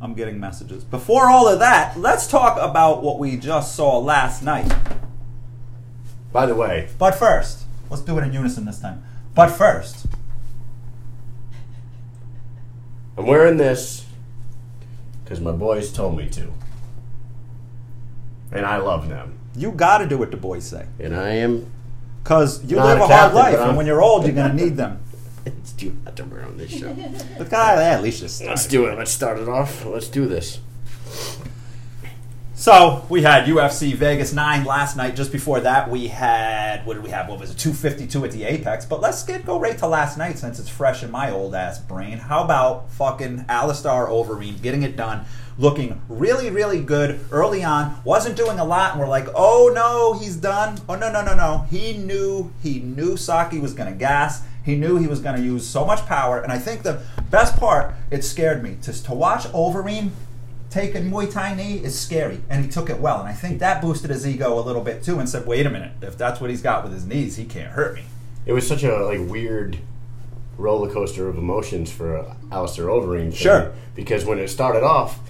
I'm getting messages. Before all of that, let's talk about what we just saw last night. By the way, But first, let's do it in unison this time. But first, I'm wearing this because my boys told me to. And I love them. you got to do what the boys say. And I am. Because you live a a hard life, and when you're old, you're going to need them. It's too hot to wear on this show. But God, at least just Let's do it. Let's start it off. Let's do this. So we had UFC Vegas 9 last night. Just before that, we had what did we have? What was it? 252 at the Apex. But let's get go right to last night since it's fresh in my old ass brain. How about fucking Alistair Overeem getting it done, looking really really good early on. Wasn't doing a lot, and we're like, oh no, he's done. Oh no no no no. He knew he knew Sakai was gonna gas. He knew he was going to use so much power, and I think the best part, it scared me to to watch Overeem take a Muay Thai knee is scary, and he took it well. And I think that boosted his ego a little bit too, and said, "Wait a minute, if that's what he's got with his knees, he can't hurt me." It was such a like weird roller coaster of emotions for uh, Alistair Overeem. Sure. Because when it started off,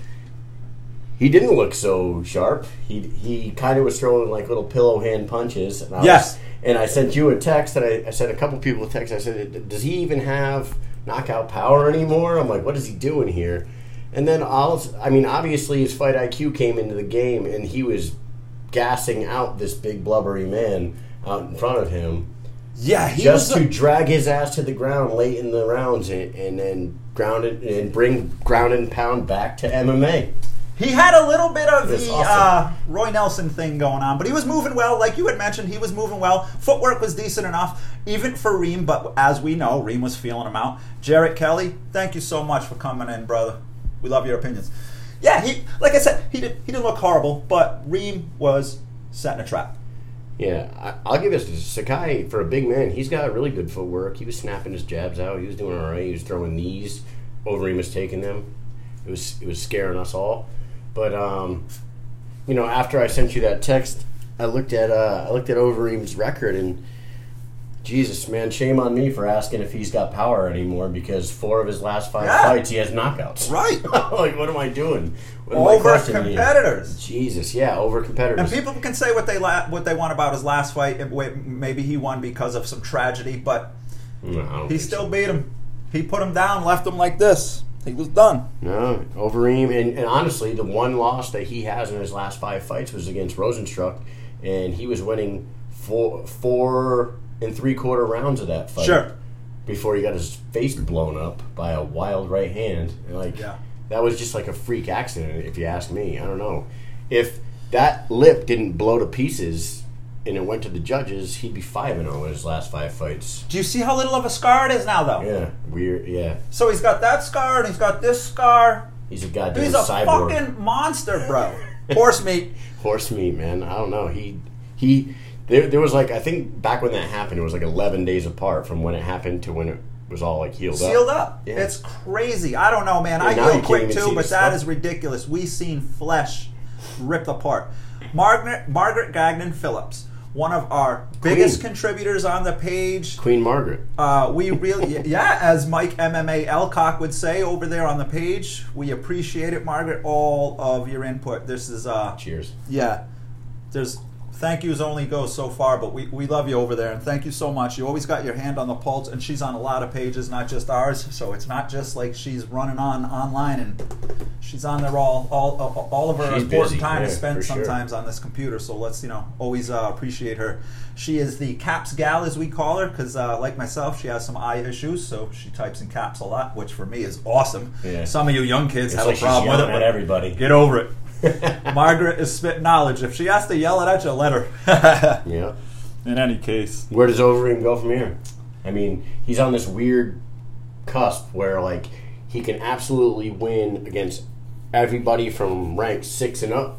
he didn't look so sharp. He he kind of was throwing like little pillow hand punches. And I Yes. Was, and I sent you a text, and I, I sent a couple people a text. I said, "Does he even have knockout power anymore?" I'm like, "What is he doing here?" And then I'll, I mean, obviously his fight IQ came into the game, and he was gassing out this big blubbery man out in front of him Yeah, he just to a- drag his ass to the ground late in the rounds and, and then ground it and bring ground and pound back to MMA. He had a little bit of the awesome. uh, Roy Nelson thing going on, but he was moving well. Like you had mentioned, he was moving well. Footwork was decent enough, even for Reem. But as we know, Reem was feeling him out. Jarrett Kelly, thank you so much for coming in, brother. We love your opinions. Yeah, he like I said, he did he didn't look horrible, but Reem was setting a trap. Yeah, I, I'll give this to Sakai for a big man. He's got really good footwork. He was snapping his jabs out. He was doing all right. He was throwing knees. Overeem was taking them. It was it was scaring us all. But um, you know, after I sent you that text, I looked at uh, I looked at Overeem's record and Jesus, man, shame on me for asking if he's got power anymore because four of his last five Yeah. fights he has knockouts. Right. like, what am I doing? What Over competitors. Jesus, yeah, over competitors. And people can say what they la- what they want about his last fight. Maybe he won because of some tragedy, but No, he still so. beat him. He put him down, left him like this. He was done. No, Overeem, and, and honestly, the one loss that he has in his last five fights was against Rozenstruik, and he was winning four, four and three quarter rounds of that fight. Sure. Before he got his face blown up by a wild right hand, And, like Yeah. that was just like a freak accident, if you ask me. I don't know if that lip didn't blow to pieces and it went to the judges, he'd be five and zero in his last five fights. Do you see how little of a scar it is now, though? Yeah, weird. Yeah, So he's got that scar and he's got this scar. he's a goddamn He's a cyborg. fucking monster, bro. Horse meat. horse meat, man. I don't know. He he there there was like I think back when that happened, it was like eleven days apart from when it happened to when it was all like healed up. Sealed up. Yeah. It's crazy. I don't know, man. Yeah, I heal quick too, but that stuff. is ridiculous. We seen flesh ripped apart. Margaret Margaret Gagnon Phillips, one of our biggest Queen. contributors on the page. Queen Margaret. Uh, we really, yeah, as Mike MMA Elcock would say over there on the page, we appreciate it, Margaret. All of your input. This is uh, Cheers. yeah. There's thank yous only go so far, but we, we love you over there and thank you so much. You always got your hand on the pulse, and she's on a lot of pages, not just ours. So it's not just like she's running on online and she's on there all all all, all of her She's important busy, time yeah, is spent for sure. sometimes on this computer. So let's you know always uh, appreciate her. She is the caps gal as we call her because uh, like myself, she has some eye issues, so she types in caps a lot, which for me is awesome. Yeah. Some of you young kids It's have like a problem with it. but everybody. Get over it. Margaret is spit knowledge. If she has to yell it at you, let her. Yeah. In any case. Where does Overeem go from here? I mean, he's on this weird cusp where like he can absolutely win against everybody from rank six and up.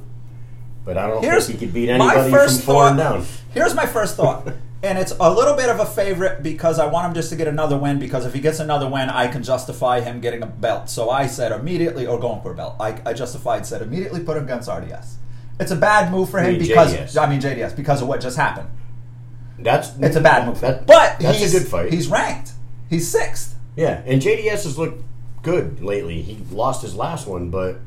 But I don't Here's think he could beat anybody from four thought. and down. Here's my first thought. And it's a little bit of a favorite because I want him just to get another win. Because if he gets another win, I can justify him getting a belt. So I said immediately, or going for a belt. I, I justified, said immediately put him against RDS. It's a bad move for him You mean because JDS. I mean JDS because of what just happened. That's It's a bad move, That, but that's he's, a good fight. He's ranked. He's sixth. Yeah, and JDS has looked good lately. He lost his last one, but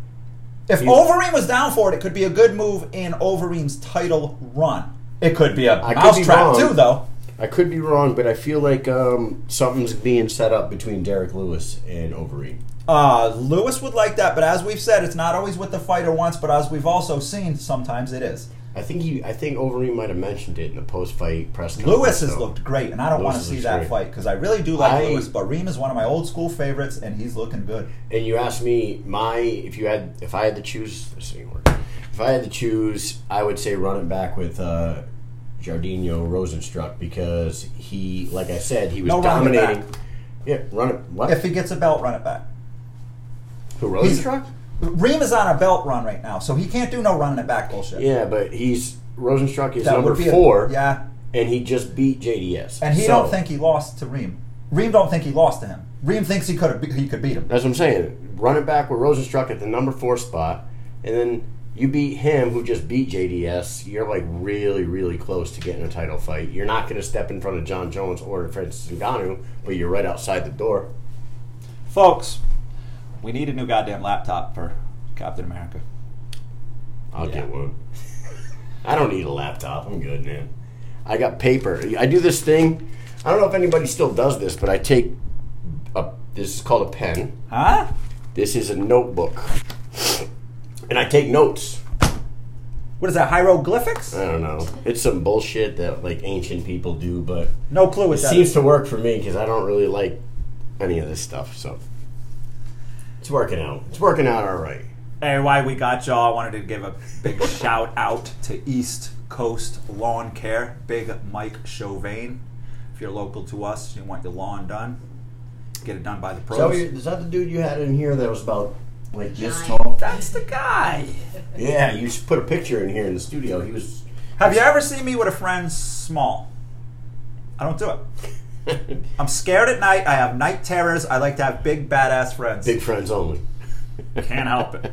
If Overeem was down for it, it could be a good move in Overeem's title run. It could be a I could be mousetrap wrong. too, though. I could be wrong. But I feel like um, something's being set up between Derrick Lewis and Overeem. Uh, Lewis would like that, but as we've said, it's not always what the fighter wants. But as we've also seen, sometimes it is. I think he. I think Overeem might have mentioned it in the post-fight press conference. Lewis has though. looked great, and I don't want to see looks that great. fight because I really do like I- Lewis. But Reem is one of my old school favorites, and he's looking good. And you asked me my if you had if I had to choose this ain't working. If I had to choose, I would say run it back with uh, Jairzinho Rozenstruik because he, like I said, he was No, dominating. back. Yeah, run it. What? If he gets a belt, run it back. Who Rozenstruik? Reem is on a belt run right now, so he can't do no running it back bullshit. Yeah, but he's Rozenstruik is That number be a- four, yeah, and he just beat JDS. and he So, don't think he lost to Reem. Reem don't think he lost to him. Reem thinks he could he could beat him. That's what I'm saying. Run it back with Rozenstruik at the number four spot, and then you beat him, who just beat JDS. You're like really, really close to getting a title fight. You're not going to step in front of Jon Jones or Francis Ngannou, but you're right outside the door. Folks, we need a new goddamn laptop for Captain America. I'll Yeah. get one. I don't need a laptop. I'm good, man. I got paper. I do this thing. I don't know if anybody still does this, but I take a. This is called a pen. Huh? This is a notebook, and I take notes. What is that? Hieroglyphics? I don't know. It's some bullshit that like ancient people do, but No clue it that seems is. to work for me because I don't really like any of this stuff. So it's working out. It's working out all right. Hey, why we got y'all? I wanted to give a big shout out to East Coast Lawn Care, Big Mike Chauvin. If you're local to us, and you want your lawn done, get it done by the pros. So is that the dude you had in here that was about like this Giant. tall? That's the guy. Yeah, you should put a picture in here in the studio. He was. Have you ever seen me with a friend small? I don't do it. I'm scared at night. I have night terrors. I like to have big badass friends. Big friends only. Can't help it.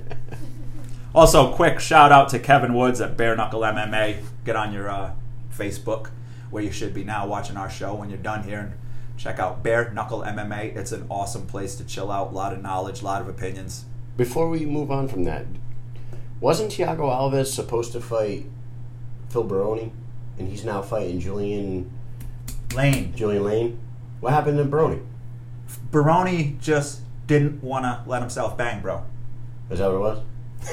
Also, quick shout out to Kevin Woods at Bare Knuckle MMA. Get on your uh, Facebook, where you should be now watching our show when you're done here. And check out Bare Knuckle MMA. It's an awesome place to chill out. A lot of knowledge, a lot of opinions. Before we move on from that, wasn't Thiago Alves supposed to fight Phil Baroni, and he's now fighting Julian Lane Julian Lane? What happened to Baroni? Baroni just didn't want to let himself bang, bro. Is that what it was?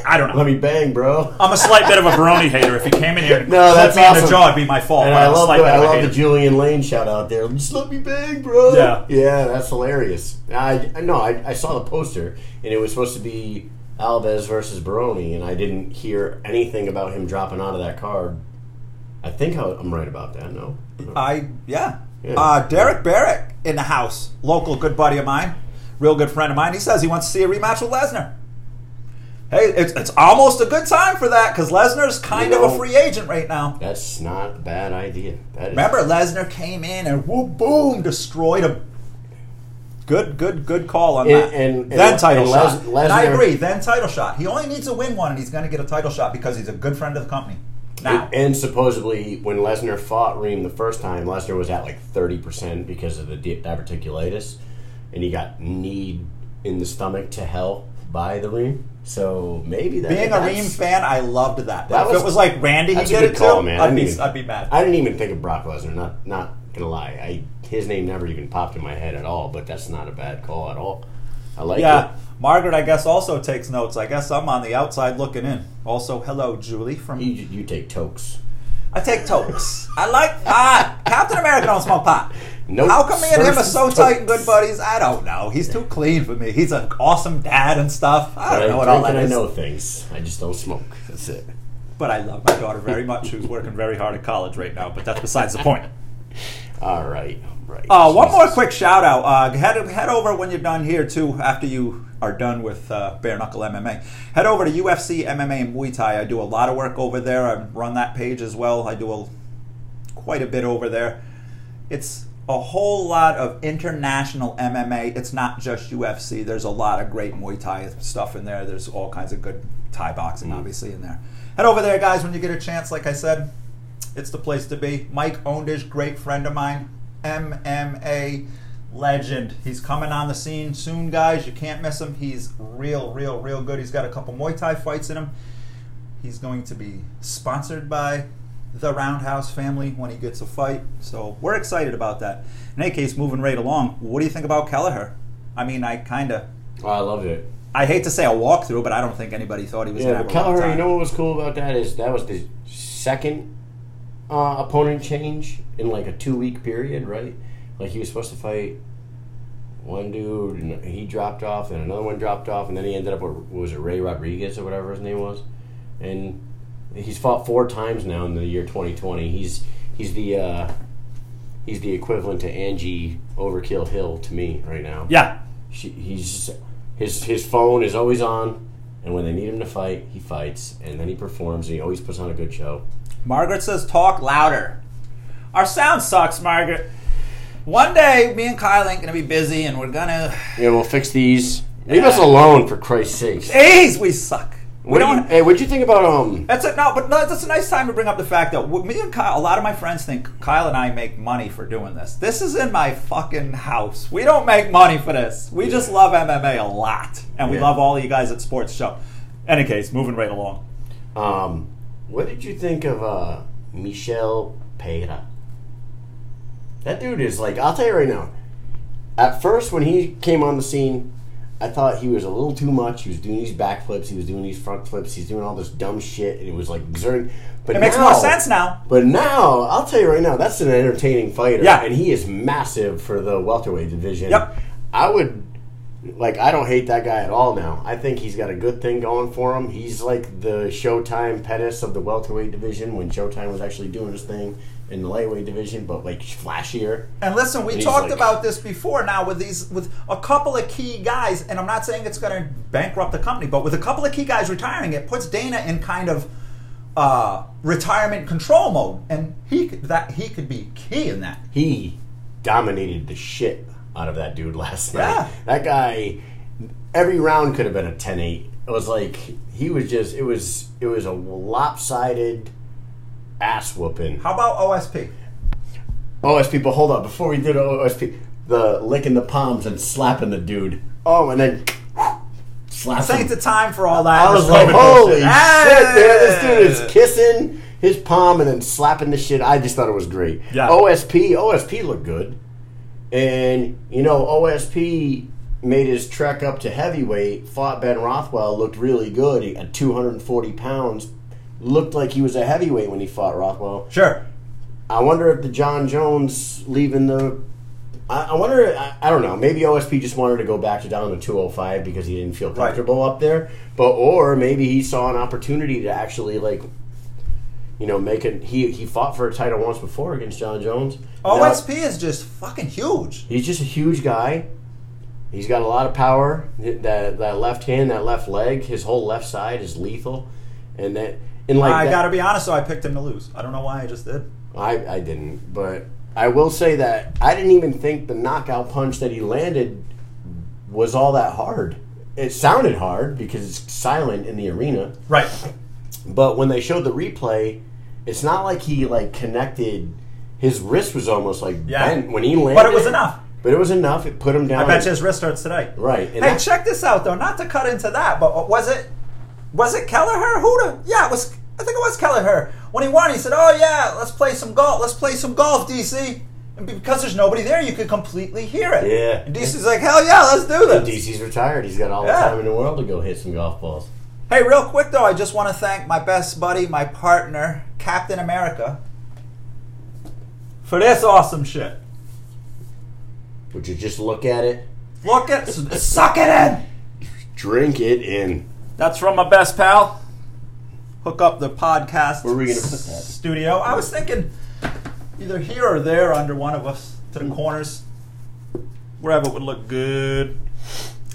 I don't know. Let me bang, bro. I'm a slight bit of a Baroni hater. If he came in here and No, clipped that's me in the awesome. jaw, it'd be my fault. And I love the, I love the. Julian Lane shout out there. Just let me bang, bro. Yeah. yeah, that's hilarious. I I know. I, I saw the poster, and it was supposed to be Alves versus Baroni, and I didn't hear anything about him dropping out of that card. I think I, I'm right about that. No, I yeah. Yeah. Uh, Derek Barrick in the house, local good buddy of mine, real good friend of mine. He says he wants to see a rematch with Lesnar. Hey, it's, it's almost a good time for that because Lesnar's kind You of a free agent right now. that's not a bad idea. That is, Remember, Lesnar came in and whoop boom destroyed him. Good, good, good call on And- that. and- and- then title and shot. Les- and I agree. Then title shot. He only needs to win one, and he's going to get a title shot because he's a good friend of the company. Now, And, supposedly, when Lesnar fought Reem the first time, Lesnar was at like thirty percent because of the diverticulitis, and he got kneed in the stomach to hell by the Reem. So maybe that being a Reem fan, I loved that. That if was- it was like Randy, he did it call, too. man. I'd be, even- I'd be mad. I didn't even think of Brock Lesnar. Not not gonna lie, I his name never even popped in my head at all. But that's not a bad call at all. I like yeah, it. Margaret, I guess also takes notes. I guess I'm on the outside looking in. Also, hello, Julie from. You, you take tokes. I take tokes. I like pot. Captain America don't smoke pot. Nope. How come me and him are so tight and good buddies? I don't know. He's too clean for me. He's an awesome dad and stuff. I don't know I what all that I is. know things. I just don't smoke. That's it. But I love my daughter very much, who's working very hard at college right now. But that's besides the point. All right. Right. Uh, one more quick shout out. Uh, head head over when you're done here too. After you are done with uh, bare knuckle MMA, head over to UFC MMA and Muay Thai. I do a lot of work over there. I run that page as well. I do a, quite a bit over there. It's a whole lot of international MMA. It's not just UFC. There's a lot of great Muay Thai stuff in there. There's all kinds of good Thai boxing, mm. obviously, in there. Head over there, guys, when you get a chance. Like I said, it's the place to be. Mike Ondish, great friend of mine, MMA legend. He's coming on the scene soon, guys. You can't miss him. He's real, real, real good. He's got a couple Muay Thai fights in him. He's going to be sponsored by the Roundhouse family when he gets a fight. So we're excited about that. In any case, moving right along, what do you think about Kelleher? I mean, I kind of, Oh, I loved it. I hate to say a walkthrough, but I don't think anybody thought he was Yeah, going to but have a rough Kelleher, you know what was cool about that is that was the second uh, opponent change in like a two week period, right? Like he was supposed to fight one dude, and he dropped off, and another one dropped off, and then he ended up with was it Ray Rodriguez or whatever his name was, and he's fought four times now in the year 2020. He's he's the uh, he's the equivalent to Angie Overkill Hill to me right now Yeah, she, he's his his phone is always on, and when they need him to fight, he fights, and then he performs. And he always puts on a good show. Margaret says, talk louder. Our sound sucks, Margaret. One day, me and Kyle ain't gonna be busy, and we're gonna. Yeah, we'll fix these. Leave us alone, for Christ's sake. Jeez, we suck. We What do don't. you, hey, what'd you think about um? That's it. No, but no, that's a nice time to bring up the fact that me and Kyle, a lot of my friends think Kyle and I make money for doing this. This is in my fucking house. We don't make money for this. We just love MMA a lot, and we Yeah. love all of you guys at Sports Show. Any case, moving right along. Um, what did you think of uh Michel Pereira? That dude is like, I'll tell you right now. At first, when he came on the scene, I thought he was a little too much. He was doing these backflips, he was doing these front flips, he's doing all this dumb shit, and it was like exerting. But It makes now- more sense now. But now, I'll tell you right now, that's an entertaining fighter. Yeah. And he is massive for the welterweight division. Yep. I would, like, I don't hate that guy at all now. I think he's got a good thing going for him. He's like the Showtime Pettis of the welterweight division when Showtime was actually doing his thing in the lightweight division, but, like, flashier. And listen, we And talked like- about this before now with these with a couple of key guys, and I'm not saying it's going to bankrupt the company, but with a couple of key guys retiring, it puts Dana in kind of uh, retirement control mode, and he could, that he could be key in that. He dominated the shit out of that dude last Yeah. night. That guy, every round could have been a 10-8. It was like he was just. It was. It was a lopsided ass whooping. How about OSP? OSP, but hold on. Before we did OSP, the licking the palms and slapping the dude. Oh, and then slap I think it's a time for all that. I was like, holy shit, man! This dude is kissing his palm and then slapping the shit. I just thought it was great. Yeah. OSP, OSP looked good, and you know, OSP made his trek up to heavyweight. Fought Ben Rothwell, looked really good at 240 pounds. Looked like he was a heavyweight when he fought Rothwell. Sure. I wonder if the Jon Jones leaving the. I, I wonder. I, I don't know. Maybe OSP just wanted to go back to down to 205 because he didn't feel Right. comfortable up there. But or maybe he saw an opportunity to actually like, you know, make it. He he fought for a title once before against Jon Jones. Now, OSP is just fucking huge. he's just a huge guy. He's got a lot of power. That that left hand, that left leg, his whole left side is lethal, and that. And like I that- got to be honest, though, I picked him to lose. I don't know why I just did. I, I didn't, but I will say that I didn't even think the knockout punch that he landed was all that hard. It sounded hard because it's silent in the arena, Right. but when they showed the replay, it's not like he like connected. His wrist was almost like Yeah. bent when he landed. But it was enough. But it was enough. It put him down. I bet his wrist hurts today. Right. And Hey, check this out though. Not to cut into that, but was it was it Kelleher? Who the? Yeah, it was. I think it was Kelleher. When he won, he said, "Oh yeah, let's play some golf. Let's play some golf, DC." And because there's nobody there, you could completely hear it. Yeah. And DC's like, "Hell yeah, let's do this." DC's retired. He's got all Yeah. the time in the world to go hit some golf balls. Hey, real quick though, I just want to thank my best buddy, my partner, Captain America, for this awesome shit. Would you just look at it, Look at, suck it in. drink it in? That's from my best pal. Hook up the podcast. Where are we gonna put that? Studio. I was thinking either here or there under one of us to the corners. Wherever it would look good.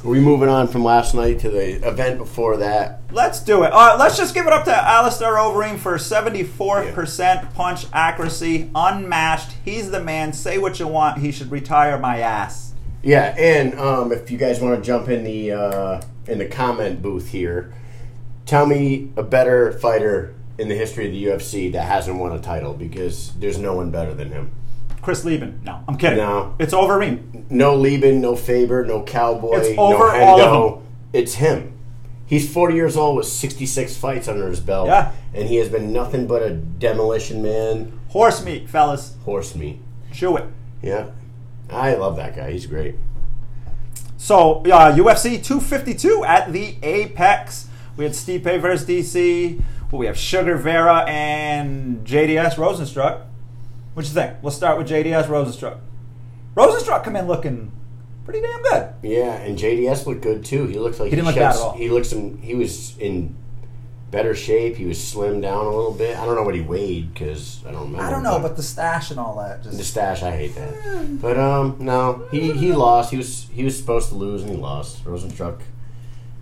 Are we moving on from last night to the event before that? Let's do it. All right, let's just give it up to Alistair Overeem for 74% punch accuracy, unmatched. He's the man. Say what you want. He should retire my ass. Yeah, and um, if you guys want to jump in the uh, in the comment booth here, tell me a better fighter in the history of the UFC that hasn't won a title because there's no one better than him. Chris Leben. No, I'm kidding. No. It's Overeem. No Leben, no Faber, no Cowboy, It's no over Hendo. all of them. It's him. He's 40 years old with 66 fights under his belt. Yeah. And he has been nothing but a demolition man, Horse meat, fellas. horse meat. Chew it. Yeah. I love that guy. He's great. So, uh, UFC 252 at the Apex. We had Stipe versus DC. Well, we have Sugar Vera and JDS Rozenstruik. What you think? We'll start with JDS Rozenstruik. Rozenstruik come in looking pretty damn good. Yeah, and JDS looked good too. He looks like He didn't look bad at all. He looks in. He was in better shape. He was slimmed down a little bit. I don't know what he weighed because I don't remember. I don't know, but the stash and all that the just. stash, I hate that. But um, no, he he lost. He was he was supposed to lose and he lost. Rozenstruik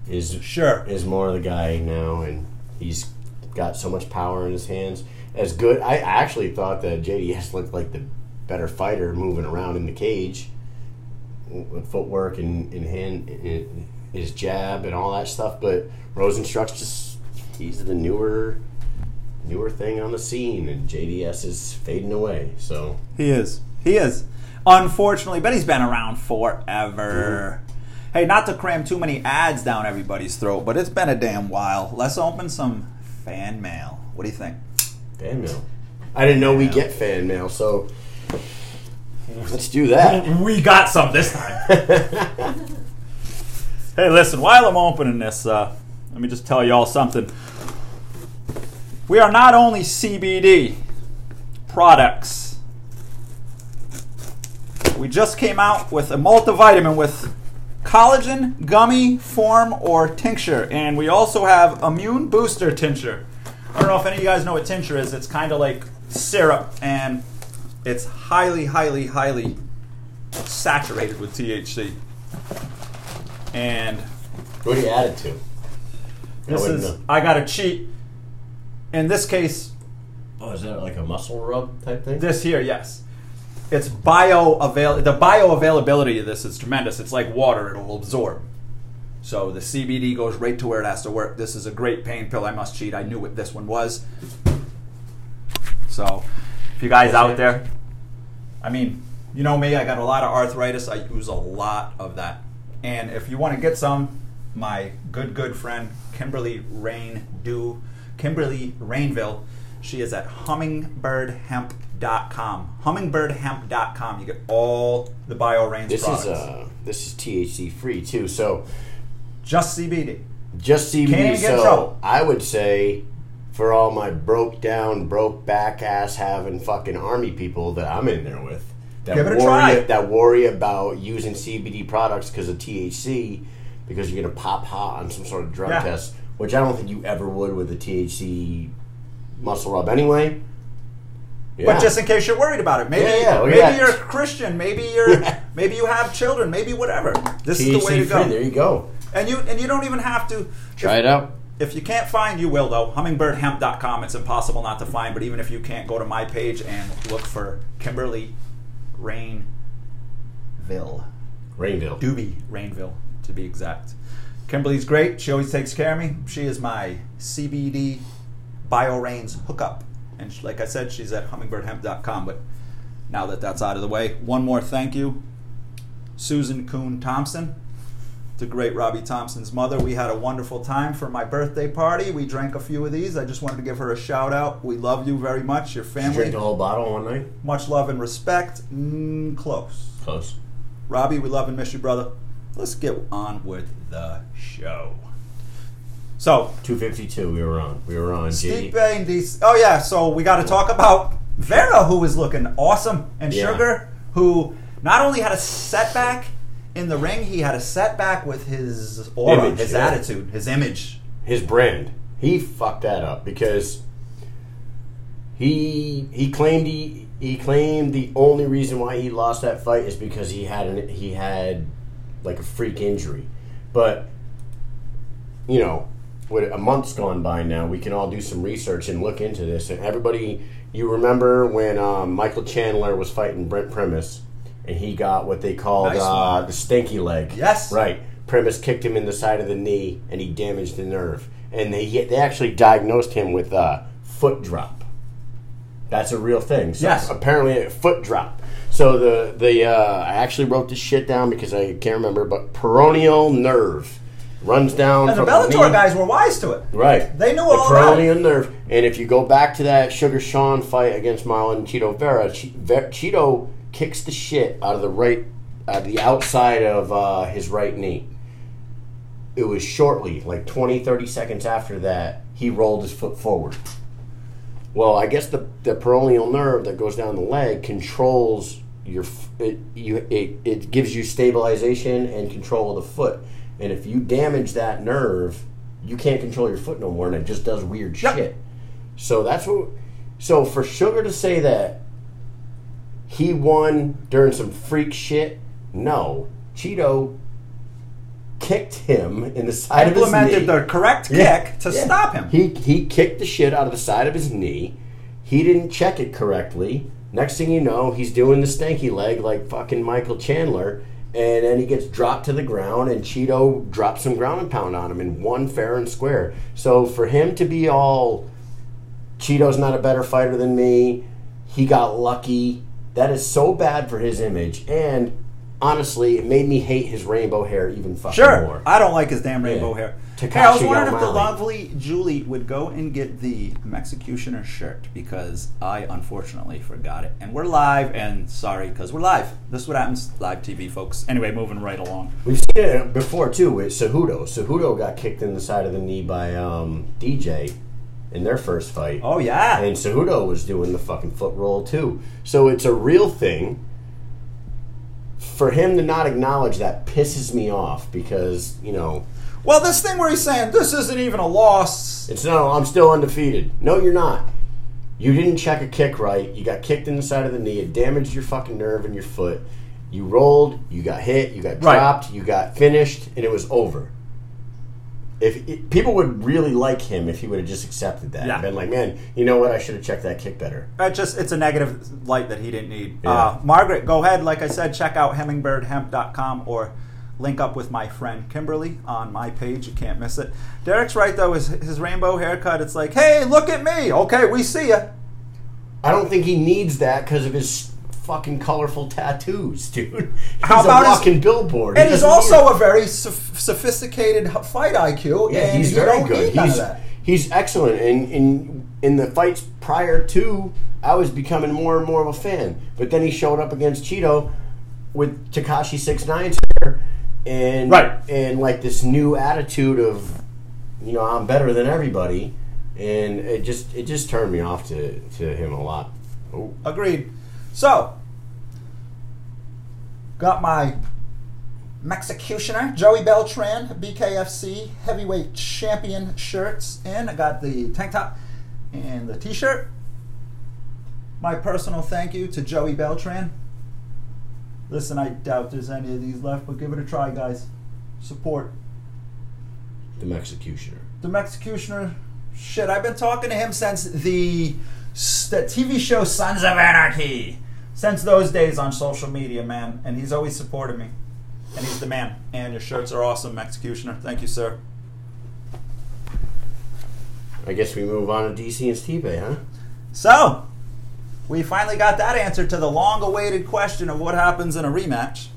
is Sure. is more of the guy now, and he's got so much power in his hands. As good, I actually thought that JDS looked like the better fighter moving around in the cage with footwork and, and hand and his jab and all that stuff. But Rozenstruik's just he's the newer newer thing on the scene, and JDS is fading away. So He is. He is. Unfortunately, but he's been around forever. Hey, not to cram too many ads down everybody's throat, but it's been a damn while. Let's open some fan mail. What do you think? fan mail. I didn't know we get fan mail, so let's do that. We got some this time. hey, listen, while I'm opening this, uh, let me just tell you all something. We are not only CBD products, we just came out with a multivitamin with collagen, gummy, form, or tincture. And we also have immune booster tincture. I don't know if any of you guys know what tincture is. It's kind of like syrup, and it's highly, highly, highly saturated with THC. And What do you add it to? This is, know. I got a cheat. In this case, Oh, is that like a muscle rub type thing? this here, yes. It's bio avail the bioavailability of this is tremendous. It's like water, it'll absorb. So the CBD goes right to where it has to work. This is a great pain pill. I must cheat. I knew what this one was. So, if you guys out there, I mean, you know me, I got a lot of arthritis. I use a lot of that. And if you want to get some, my good, good friend, Kimberly Rain Do, Kimberly Rainville, she is at hummingbirdhemp.com. Hummingbirdhemp.com. You get all the BioRains This products. is uh, this is THC free too. So Just CBD. just CBD. Can't even get so trouble. I would say for all my broke down, broke back ass having fucking army people that I'm in there with. That Give it a worry, try. That worry about using CBD products because of THC, because you're gonna pop hot on some sort of drug Yeah. test, which I don't think you ever would with a THC muscle rub anyway. Yeah. But just in case you're worried about it, maybe Yeah, maybe that. you're a Christian, maybe you're maybe you have children, maybe whatever. This THC is the way to free. go. There you go. And you and you don't even have to Try it out. If you can't find, you will though. Hummingbirdhemp.com. It's impossible not to find. But even if you can't, go to my page and look for Kimberly Rainville. Rainville. Doobie Rainville, to be exact. Kimberly's great. She always takes care of me. She is my CBD BioRains hookup. And she, like I said, she's at hummingbirdhemp.com. But now that that's out of the way, one more thank you. Susan Coon Thompson, the great Robbie Thompson's mother. We had a wonderful time for my birthday party. We drank a few of these. I just wanted to give her a shout out. We love you very much, your family. drink the whole bottle one night? Much love and respect. Mm, close. Close. Robbie, we love and miss you, brother. Let's get on with the show. So, 252 we were on. We were on Steve G. Bay and DC. Oh, yeah, so we got to talk about Vera, who is looking awesome, and Yeah. Sugar, who not only had a setback in the ring, he had a setback with his aura, Image, his yeah. attitude, his image. His brand. He fucked that up because he he claimed he he claimed the only reason why he lost that fight is because he had an he had like a freak injury. But you know, with a month's gone by now, we can all do some research and look into this. And everybody, you remember when um, Michael Chandler was fighting Brent Primus, and he got what they called Nice uh, the stinky leg. Yes. right. Primus kicked him in the side of the knee, and he damaged the nerve. And they they actually diagnosed him with uh, foot drop. That's a real thing. So Yes. Apparently, a foot drop. So the the uh, I actually wrote this shit down because I can't remember, but peroneal nerve runs down. And the Bellator knee- guys were wise to it. Right. They knew the all peroneal nerve. And if you go back to that Sugar Sean fight against Marlon Chito Vera, Che- Ver- Chito kicks the shit out of the right, out of the outside of uh, his right knee. It was shortly, like 20, 30 seconds after that, he rolled his foot forward. Well, I guess the, the peroneal nerve that goes down the leg controls your it, you it, it gives you stabilization and control of the foot. And if you damage that nerve, you can't control your foot no more, and it just does weird Yep. shit. So that's what. So for Sugar to say that he won during some freak shit, no. Chito kicked him in the side of his knee. Implemented the correct Yeah. kick to Yeah. stop him. He he kicked the shit out of the side of his knee. He didn't check it correctly. Next thing you know, he's doing the stanky leg like fucking Michael Chandler, and then he gets dropped to the ground, and Chito drops some ground and pound on him and one fair and square. So for him to be all, Chito's not a better fighter than me. He got lucky. That is so bad for his image, and honestly, it made me hate his rainbow hair even fucking Sure. more. I don't like his damn rainbow Yeah. hair. Takashi Hey, I was wondering if the lovely Julie would go and get the Executioner shirt because I unfortunately forgot it. And we're live, and sorry, because we're live. This is what happens live TV, folks. Anyway, moving right along. We've seen it before too with Cejudo. Cejudo got kicked in the side of the knee by um, DJ in their first fight, Oh, yeah. and Cejudo was doing the fucking foot roll too. So it's a real thing. For him to not acknowledge that pisses me off because you know Well, this thing where he's saying this isn't even a loss. it's no, I'm still undefeated. No, you're not. You didn't check a kick right. You got kicked in the side of the knee. It damaged your fucking nerve in your foot. You rolled. You got hit. You got Right. dropped. You got finished, and it was over. If it, people would really like him if he would have just accepted that Yeah. and been like, "Man, you know what? I should have checked that kick better." It just it's a negative light that he didn't need. Yeah. Uh, Margaret, go ahead. Like I said, check out hummingbirdhemp.com or link up with my friend Kimberly on my page. You can't miss it. Derek's right though. His his rainbow haircut. It's like, hey, look at me. Okay, we see ya. I don't think he needs that because of his fucking colorful tattoos, dude. He's How a about his- walking billboard. And He he's also a very soph- sophisticated fight IQ. Yeah, and he's very good. need none of He's he's excellent. And in in the fights prior to, I was becoming more and more of a fan. But then he showed up against Chito with Tekashi Six Nine's hair, and Right. and like this new attitude of, you know, I'm better than everybody, and it just it just turned me off to to him a lot. Oh, Agreed. So, got my Executioner, Joey Beltran, BKFC heavyweight champion shirts in. I got the tank top and the t shirt. My personal thank you to Joey Beltran. Listen, I doubt there's any of these left, but give it a try, guys. Support. the executioner. The Executioner, shit, I've been talking to him since the, the TV show Sons of Anarchy. Since those days on social media, man. And he's always supported me. And he's the man. And your shirts are awesome, Executioner. Thank you, sir. I guess we move on to DC and Stipe, huh? So, we finally got that answer to the long awaited question of what happens in a rematch.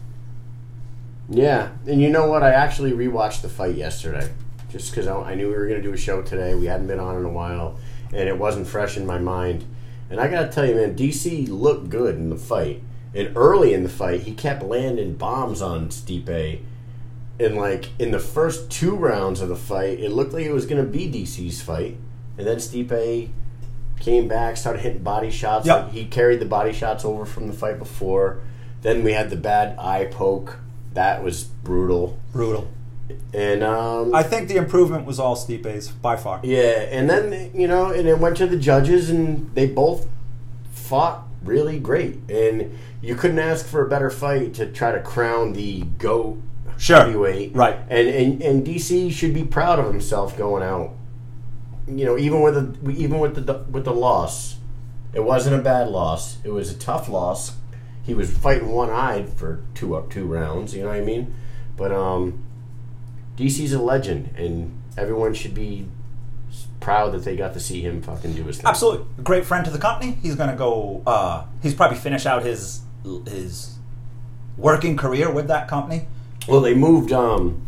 Yeah, and you know what? I actually rewatched the fight yesterday, just because I, knew we were going to do a show today. We hadn't been on in a while, and it wasn't fresh in my mind. And I got to tell you, man, DC looked good in the fight. And early in the fight, he kept landing bombs on Stipe. And like in the first two rounds of the fight, it looked like it was going to be DC's fight. And then Stipe came back, started hitting body shots. Yep. Like, he carried the body shots over from the fight before. Then we had the bad eye poke. That was brutal. Brutal. And um, I think the improvement was all Stipe's, by far. yeah, and then you know, and it went to the judges, and they both fought really great. And you couldn't ask for a better fight to try to crown the goat Sure. heavyweight, Right. And and and DC should be proud of himself going out. You know, even with the even with the with the loss, it wasn't a bad loss. It was a tough loss. He was fighting one eyed for two up two rounds. You know what I mean? But um, DC's a legend, and everyone should be proud that they got to see him fucking do his thing. Absolutely, great friend to the company. He's going to go. Uh, he's probably finish out his his working career with that company. Well, they moved. Um,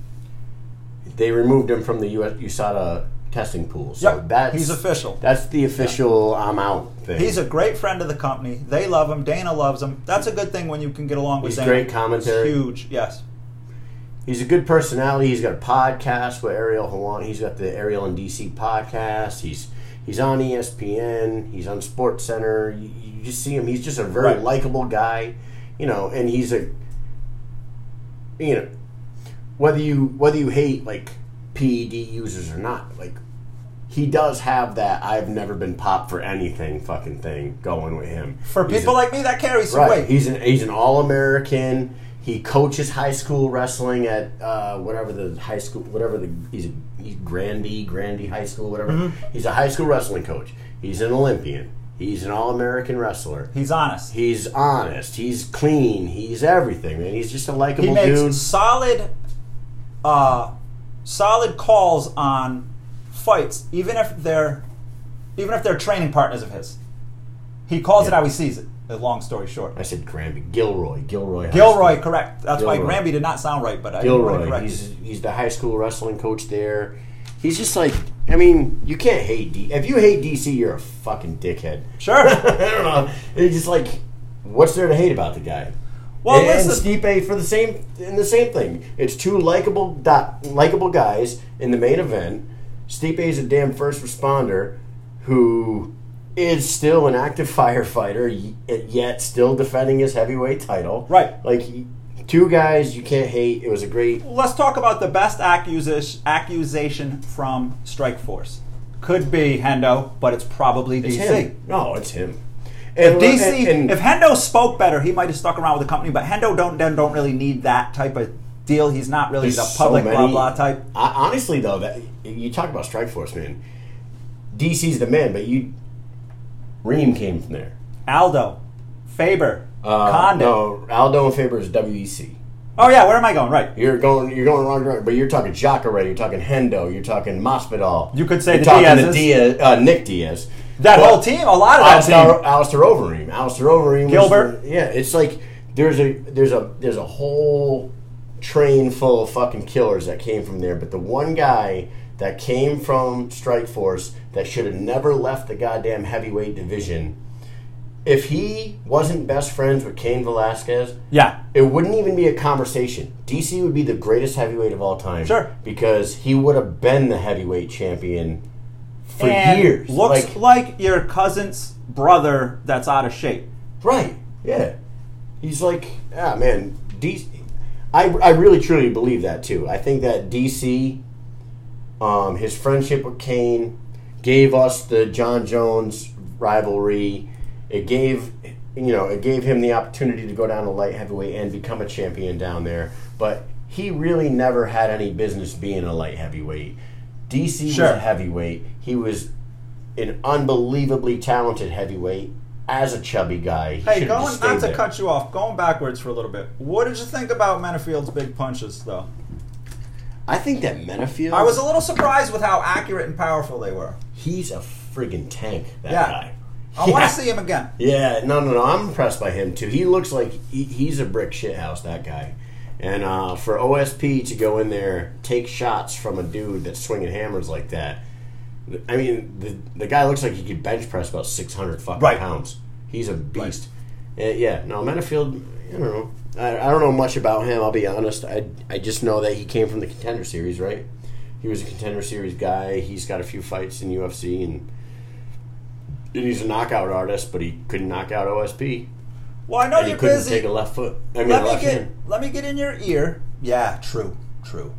they removed him from the US, USADA testing pool. So Yep, that's he's official. That's the official. I'm out thing. He's a great friend of the company. They love him. Dana loves him. That's a good thing when you can get along with He's Dana. great commentary. It's huge, yes. He's a good personality. He's got a podcast with Ariel Helwani. He's got the Ariel and DC podcast. He's he's on ESPN. He's on Sports Center. You, you just see him. He's just a very Right. likable guy, you know. And he's a you know whether you whether you hate like PED users or not, like he does have that I've never been popped for anything fucking thing going with him. For He's people a- like me, that carries some Right. weight. He's an he's an all American. He coaches high school wrestling at uh, whatever the high school whatever the he's he's Grandy Grandy High School whatever. Mm-hmm. He's a high school wrestling coach. He's an Olympian. He's an all American wrestler. He's honest. He's honest. He's clean. He's everything, man. He's just a He likable dude. solid, uh, solid calls on fights, even if they're, even if they're training partners of his. He calls it Yeah. how he sees it. A long story short. I said Granby. Gilroy. Gilroy. Gilroy, correct. That's why Gilroy. Granby did not sound right, but I want to Gilroy. correct He's he's the high school wrestling coach there. He's just like I mean, you can't hate D. If you hate DC, you're a fucking dickhead. Sure. I don't know. It's just like, what's there to hate about the guy? Well, and, and listen- Stipe for the same in the same thing. It's two likable dot, likable guys in the main event. Stipe is a damn first responder who is still an active firefighter, yet still defending his heavyweight title. Right. Like he- two guys you can't hate. It was a great. Let's talk about the best accusation, accusation from Strike Force. Could be Hendo, but it's probably It's DC. him. No, it's him. If And- DC, and- and- if Hendo spoke better, he might have stuck around with the company. But Hendo don't don't really need that type of deal. He's not really the public blah many- blah type. I, honestly, though, that you talk about Strike Force, man. DC's the man, but you Reem came from there. Aldo, Faber, Uh, Condon. No, Aldo and Faber is WEC. Oh yeah, where am I going? Right. You're going, you're going wrong direction. But you're talking Jacare, you're talking Hendo, you're talking Masvidal. You could say you're the talking Diazes. the Diaz, uh, Nick Diaz. That But whole team, a lot of that Alistair, team. Alistair Overeem. Alistair Overeem. was Gilbert. the- yeah, it's like there's a there's a there's a whole train full of fucking killers that came from there, but the one guy that came from Strike Force that should have never left the goddamn heavyweight division. If he wasn't best friends with Cain Velasquez, Yeah. it wouldn't even be a conversation. DC would be the greatest heavyweight of all time. Sure. Because he would have been the heavyweight champion for and years. Looks like, your cousin's brother that's out of shape. Right. Yeah. He's like, ah, man. DC. I, I really truly believe that too. I think that DC, um, his friendship with Cain, gave us the Jon Jones rivalry. It gave, you know, it gave him the opportunity to go down to light heavyweight and become a champion down there. But he really never had any business being a light heavyweight. DC Sure. was a heavyweight. He was an unbelievably talented heavyweight as a chubby guy. He Hey, going not to there. cut you off, going backwards for a little bit. What did you think about Menifield's big punches, though? I think that Menifield. I was a little surprised with how accurate and powerful they were. He's a friggin' tank. That Yeah. guy. I want to see him again. Yeah, no, no, no. I'm impressed by him too. He looks like he, he's a brick shithouse. That guy. And uh, for OSP to go in there, take shots from a dude that's swinging hammers like that. I mean, the the guy looks like he could bench press about 600 fucking Right. pounds. He's a beast. Uh, yeah, no, Menifield. I don't know. I, I don't know much about him. I'll be honest. I I just know that he came from the Contender Series, right? He was a Contender Series guy. He's got a few fights in UFC and. and He's a knockout artist, but he couldn't knock out OSP. Well, I know And you're couldn't busy. take a left foot. I mean, let me get hand. let me get in your ear. Yeah, true, true.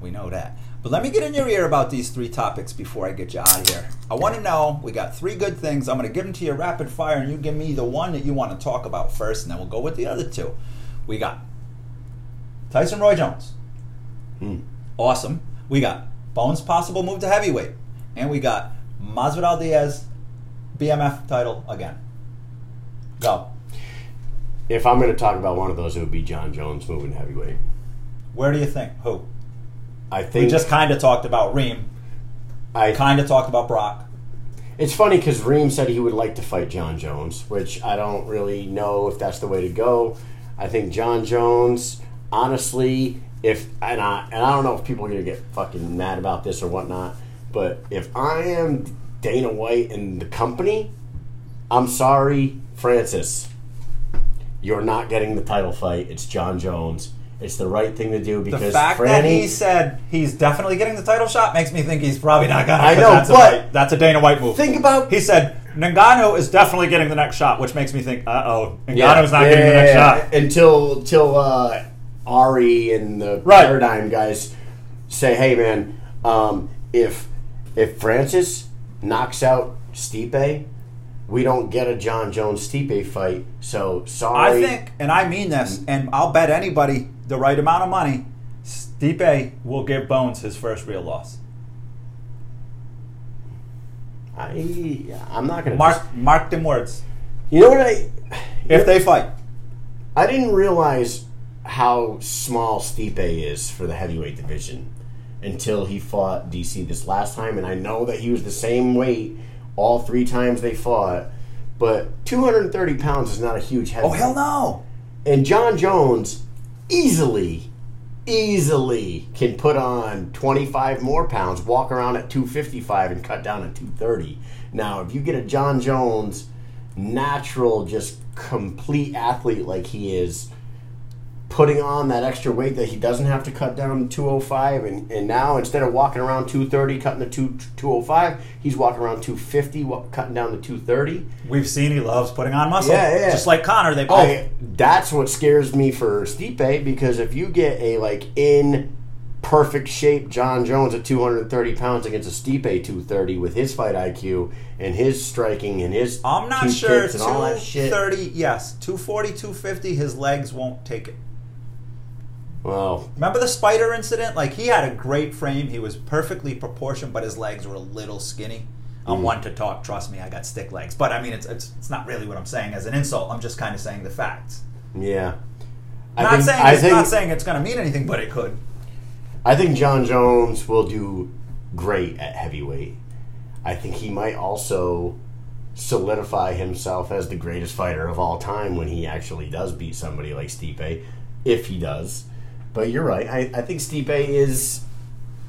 We know that. But let me get in your ear about these three topics before I get you out of here. I want to know. We got three good things. I'm going to give them to you rapid fire, and you give me the one that you want to talk about first, and then we'll go with the other two. We got Tyson Roy Jones. Hmm. Awesome. We got Bones' possible move to heavyweight, and we got Masvidal Diaz BMF title again. Go. If I'm going to talk about one of those, it would be Jon Jones moving heavyweight. Where do you think? Who? I think We just kind of talked about Reem. I Kind of talked about Brock. It's funny because Reem said he would like to fight Jon Jones, which I don't really know if that's the way to go. I think Jon Jones, honestly, if and I and I don't know if people are gonna get fucking mad about this or whatnot, but if I am Dana White and the company, I'm sorry, Francis, you're not getting the title fight. It's Jon Jones. It's the right thing to do because The fact Franny, that he said he's definitely getting the title shot makes me think he's probably not gonna. I know, that's but- a, that's a Dana White move. think about He said Ngannou is definitely getting the next shot, which makes me think, uh oh, Ngannou's Yeah, not yeah, getting the next yeah, shot. until till uh, Ari and the Right. Paradigm guys say, "Hey, man, um, if if Francis knocks out Stipe, we don't get a Jon Jones Stipe fight. So sorry. I think, and I mean this, and I'll bet anybody the right amount of money, Stipe will give Bones his first real loss. I I'm not gonna Mark, mark them words. You know what I? If they fight, I didn't realize how small Stipe is for the heavyweight division until he fought DC this last time, and I know that he was the same weight all three times they fought. But 230 pounds is not a huge oh hell no! And Jon Jones easily, easily can put on 25 more pounds, walk around at 255 and cut down at 230. Now, if you get a Jon Jones natural, just complete athlete like he is, putting on that extra weight that he doesn't have to cut down to 205, and, and now instead of walking around 230, cutting the 2, 205, he's walking around 250, cutting down to 230. We've seen he loves putting on muscle. Yeah, yeah. Just like Conor, they oh, both. I, that's what scares me for Stipe because if you get a like in perfect shape Jon Jones at 230 pounds against a Stipe 230 with his fight IQ and his striking and his I'm not sure. kicks and all that shit. 230, yes. 240, 250, his legs won't take it. Well, Remember the spider incident? Like he had a great frame. He was perfectly proportioned, but his legs were a little skinny. I'm Mm. one to talk. Trust me, I got stick legs. But I mean, it's it's, it's not really what I'm saying as an insult. I'm just kind of saying the facts. yeah. I'm not saying I it's think not saying it's going to mean anything, but it could. I think Jon Jones will do great at heavyweight. I think he might also solidify himself as the greatest fighter of all time when he actually does beat somebody like Stipe, if he does. But you're right. I, I think Stipe is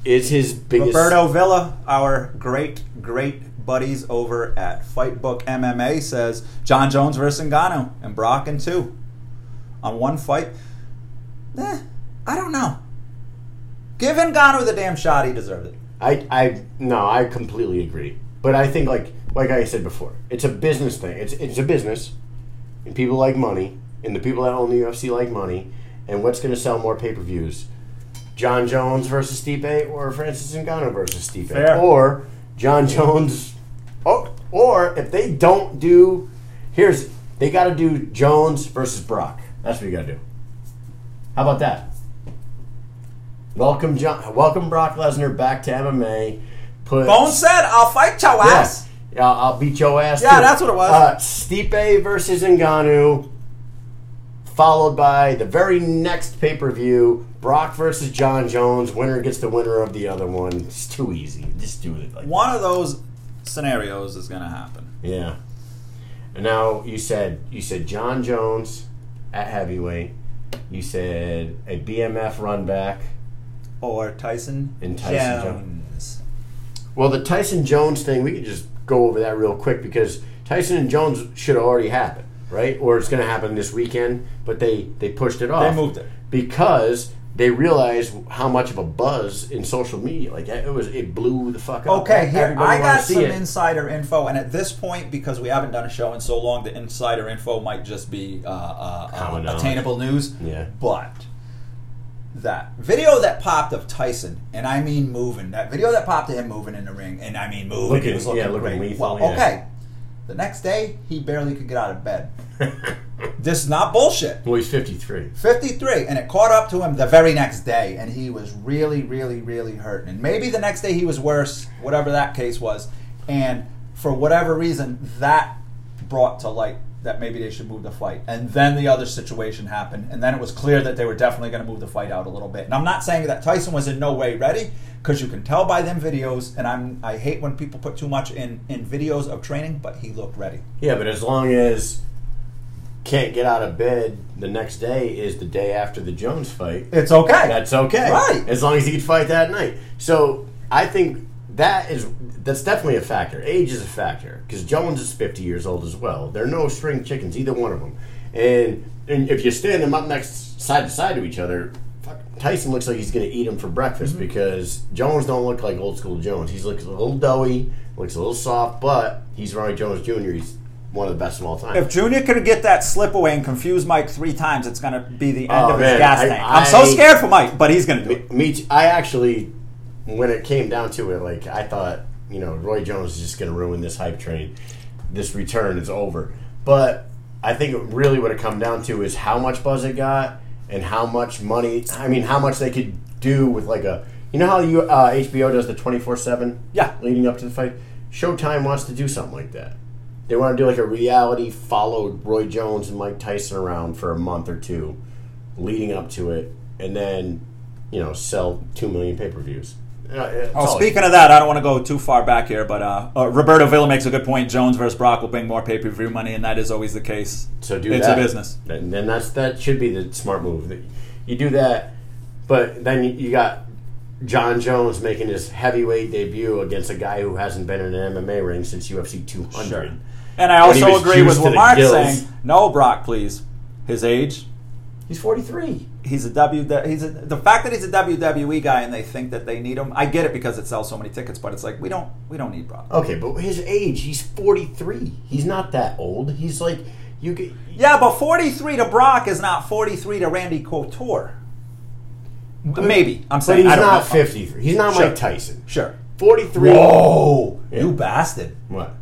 is his biggest. Roberto Villa, our great great buddies over at Fightbook MMA, says Jon Jones versus Ngannou and Brock in two on one fight. Eh, I don't know. Give Ngannou the damn shot. He deserved it. I I no, I completely agree. But I think like like I said before, it's a business thing. It's it's a business, and people like money, and the people that own the UFC like money. And what's going to sell more pay per views? Jon Jones versus Stipe, or Francis Ngannou versus Stipe, Fair. or Jon Jones, or or if they don't do, here's they got to do Jones versus Brock. That's what you got to do. How about that? Welcome, Jon. Welcome, Brock Lesnar back to MMA. Put Bone said, "I'll fight your yeah. ass." Yeah, I'll beat your ass. Yeah, too. that's what it was. Uh, Stipe versus Ngannou, followed by the very next pay per view: Brock versus Jon Jones. Winner gets the winner of the other one. It's too easy. Just do it like One of those scenarios is going to happen. yeah. And now you said you said Jon Jones at heavyweight. You said a BMF run back. Or Tyson, And Tyson Jones. Well, the Tyson Jones thing, we could just go over that real quick because Tyson and Jones should have already happened, right? Or it's going to happen this weekend, but they they pushed it off. They moved it. because they realized how much of a buzz in social media. Like it was, it blew the fuck up. Okay, here Everybody I got some it. insider info, and at this point, because we haven't done a show in so long, the insider info might just be uh, uh, uh, attainable news. Yeah. But that video that popped of Tyson, and I mean moving, that video that popped of him moving in the ring, and I mean moving, Looking- he was looking yeah, looking great. lethal, well, yeah. okay. The next day, he barely could get out of bed. this is not bullshit. well, he's fifty three. 53 and it caught up to him the very next day and he was really really really hurting and maybe the next day he was worse whatever that case was and for whatever reason that brought to light that maybe they should move the fight. And then the other situation happened, and then it was clear that they were definitely going to move the fight out a little bit. And I'm not saying that Tyson was in no way ready, because you can tell by them videos. And I'm I hate when people put too much in in videos of training, but he looked ready. Yeah, but as long as can't get out of bed the next day is the day after the Jones fight. It's okay. That's okay. Right. As long as he could fight that night. So I think that is that's definitely a factor. Age is a factor because Jones is 50 years old as well. They're no string chickens, either one of them. And, and if you stand them up next side to side to each other, fuck, Tyson looks like he's going to eat them for breakfast Mm-hmm. because Jones don't look like old school Jones. He looks a little doughy, looks a little soft, but he's Roy Jones Jr. He's one of the best of all time. If Junior could get that slip away and confuse Mike three times, it's going to be the end Oh, of man, his gas I- tank. I'm so scared for Mike, but he's going to do it. Me, I actually, when it came down to it, like I thought, you know, Roy Jones is just going to ruin this hype train. This return is over. But I think it really what it come down to is how much buzz it got and how much money. I mean, how much they could do with like a. You know how you uh, HBO does the twenty four seven. Yeah. Leading up to the fight, Showtime wants to do something like that. They want to do like a reality followed Roy Jones and Mike Tyson around for a month or two, leading up to it, and then you know sell two million pay per views. Oh, speaking of that, I don't want to go too far back here, but uh, uh, Roberto Villa makes a good point. Jones versus Brock will bring more pay per view money, and that is always the case. so do it's that. a business. and then that's that should be the smart move. You do that, but then you, got Jon Jones making his heavyweight debut against a guy who hasn't been in an MMA ring since UFC 200. Sure. And I also agree with what Mark's saying. No, Brock, please. His age, He's 43. He's a W. He's a, the fact that he's a WWE guy and they think that they need him. I get it because it sells so many tickets, but it's like we don't we don't need Brock. Okay, but his age, he's 43. He's not that old. He's like you get Yeah, but 43 to Brock is not 43 to Randy Couture. Maybe I'm But saying he's I don't not know. 53. He's not Sure. Mike Tyson. Sure. 43. Whoa, Yeah. you bastard! What?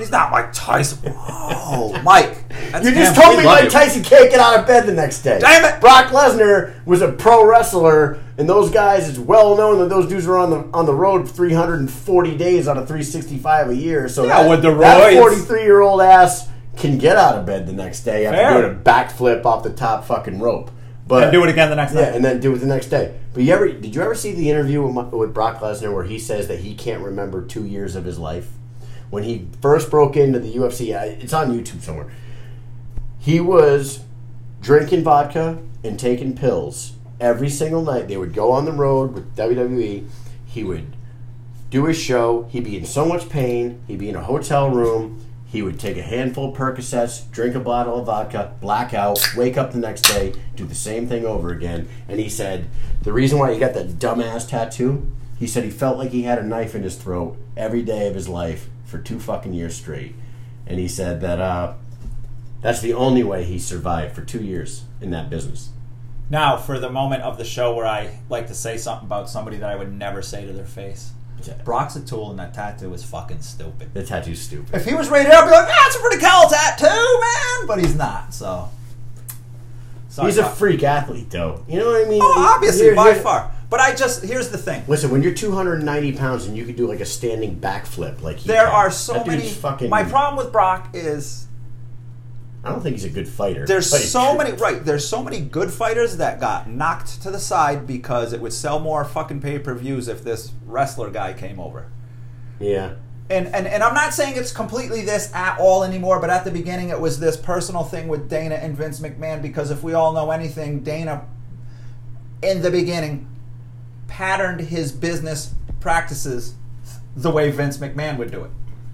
He's not Mike Tyson. Oh, Mike. You just told me Mike. Tyson can't get out of bed the next day. Damn it! Brock Lesnar was a pro wrestler, and those guys, it's well known that those dudes were on the on the road 340 days out of 365 a year. So Yeah, that, with the that 43 year old ass can get out of bed the next day after Fair. doing a backflip off the top fucking rope. But And do it again the next day. Yeah, and then do it the next day. But you ever did you ever see the interview with, with Brock Lesnar where he says that he can't remember two years of his life when he first broke into the UFC? It's on YouTube somewhere. He was drinking vodka and taking pills every single night. They would go on the road with WWE. He would do his show. He'd be in so much pain. He'd be in a hotel room. He would take a handful of Percocets, drink a bottle of vodka, black out, wake up the next day, do the same thing over again. And he said the reason why he got that dumbass tattoo, he said he felt like he had a knife in his throat every day of his life for two fucking years straight. And he said that uh, that's the only way he survived for two years in that business. Now, for the moment of the show where I like to say something about somebody that I would never say to their face. Brock's a tool, and that tattoo is fucking stupid. The tattoo's stupid. If he was rated I'd be like, ah, it's a pretty cool tattoo, man. But he's not, so. Sorry, He's a Brock. freak athlete, though. You know what I mean? Oh, obviously, Here- by here- far. But I just here's the thing. Listen, when you're 290 pounds and you can do like a standing backflip, like he There can, are so many. Fucking, my problem with Brock is I don't think he's a good fighter. there's so many right. There's so many good fighters that got knocked to the side because it would sell more fucking pay per views if this wrestler guy came over. Yeah, and, and and I'm not saying it's completely this at all anymore, but at the beginning it was this personal thing with Dana and Vince McMahon because if we all know anything, Dana in the beginning patterned his business practices the way Vince McMahon would do it.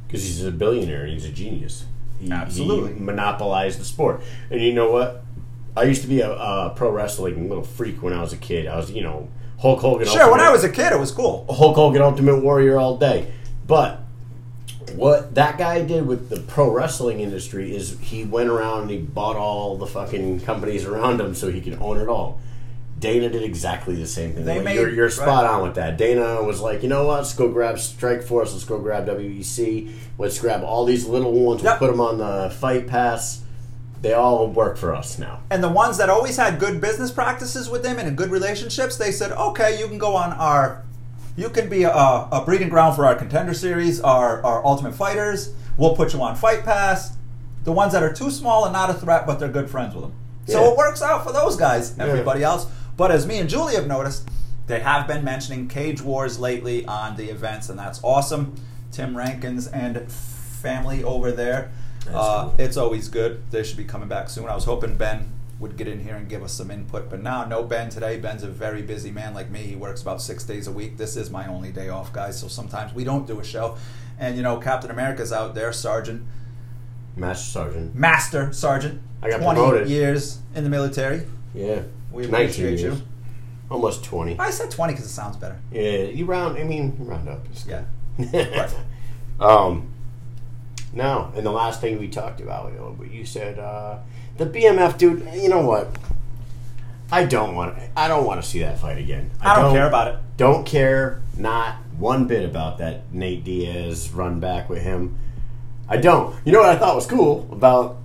because he's a billionaire and he's a genius. He, Absolutely. he monopolized the sport. And you know what? I used to be a, a pro wrestling little freak when I was a kid. I was, you know, Hulk Hogan. Sure, when I was a kid it was cool. Hulk Hogan Ultimate Warrior all day. But what that guy did with the pro wrestling industry is he went around and he bought all the fucking companies around him so he could own it all. Dana did exactly the same thing. They Like, made- you're, you're spot right. on with that. Dana was like, you know what? Let's go grab Strikeforce. Let's go grab WEC. Let's grab all these little ones. We'll put them on the Fight Pass. They all work for us now. And the ones that always had good business practices with them and good relationships, they said, okay, you can go on our, you can be a, a breeding ground for our contender series, our, our Ultimate Fighters. We'll put you on Fight Pass. the ones that are too small and not a threat, but they're good friends with them. So Yeah. it works out for those guys. Everybody else, but as me and Julie have noticed, they have been mentioning Cage Wars lately on the events, and that's awesome. Tim Rankins and family over there. Uh, cool. It's always good. They should be coming back soon. I was hoping Ben would get in here and give us some input, but now no Ben today. Ben's a very busy man like me. He works about six days a week. This is my only day off, guys. So sometimes we don't do a show. And you know, Captain America's out there, Sergeant, Master Sergeant. Master Sergeant, I got twenty promoted. years in the military. Yeah. We 19 appreciate years. you. Almost 20. I said twenty because it sounds better. Yeah, you round, I mean, you round up. It's Yeah. good. Right. um, no, and the last thing we talked about, you, know, you said uh, the BMF dude. You know what? I don't want. I don't want to see that fight again. I don't care about it. Don't care. Not one bit about that Nate Diaz run back with him. I don't. You know what I thought was cool about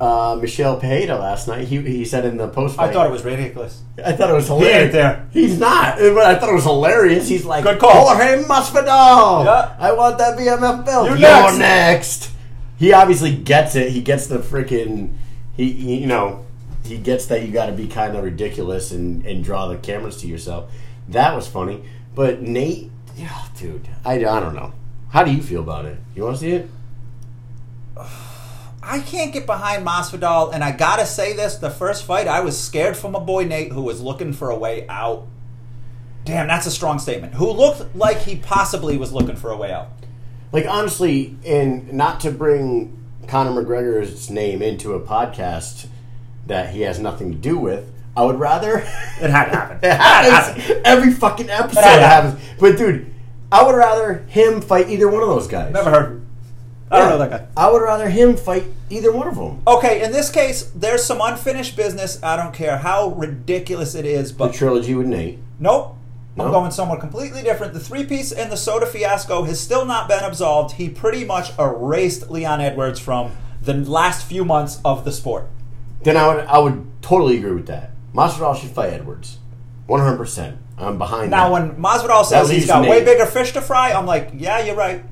uh, Michel Pereira last night? He, he said in the post I thought it was ridiculous. I thought it was hilarious. ain't there. He's not. But I thought it was hilarious. He's like, Good call. Jorge Masvidal. Yeah. I want that BMF belt. You're You're next." next. He obviously gets it. He gets the freaking. He, he you know, he gets that you got to be kind of ridiculous and and draw the cameras to yourself. That was funny. But Nate, yeah, dude, I, I don't know. How do you feel about it? You want to see it? I can't get behind Masvidal, and I gotta say this: the first fight, I was scared for my boy Nate, who was looking for a way out. Damn, that's a strong statement. Who looked like he possibly was looking for a way out. Like honestly, and not to bring Conor McGregor's name into a podcast that he has nothing to do with, I would rather It had to happen. it happens every fucking episode. It had happens. But dude, I would rather him fight either one of those guys. Never heard. I don't know that guy. I would rather him fight either one of them. Okay, in this case, there's some unfinished business. I don't care how ridiculous it is, The but trilogy with Nate. Nope. I'm going somewhere completely different. The three piece and the soda fiasco has still not been absolved. He pretty much erased Leon Edwards from the last few months of the sport. Then I would I would totally agree with that. Masvidal should fight Edwards, one hundred percent. I'm behind. That. Now, that. when Masvidal says he's leaves got way Nate. bigger fish to fry, I'm like, yeah, you're right.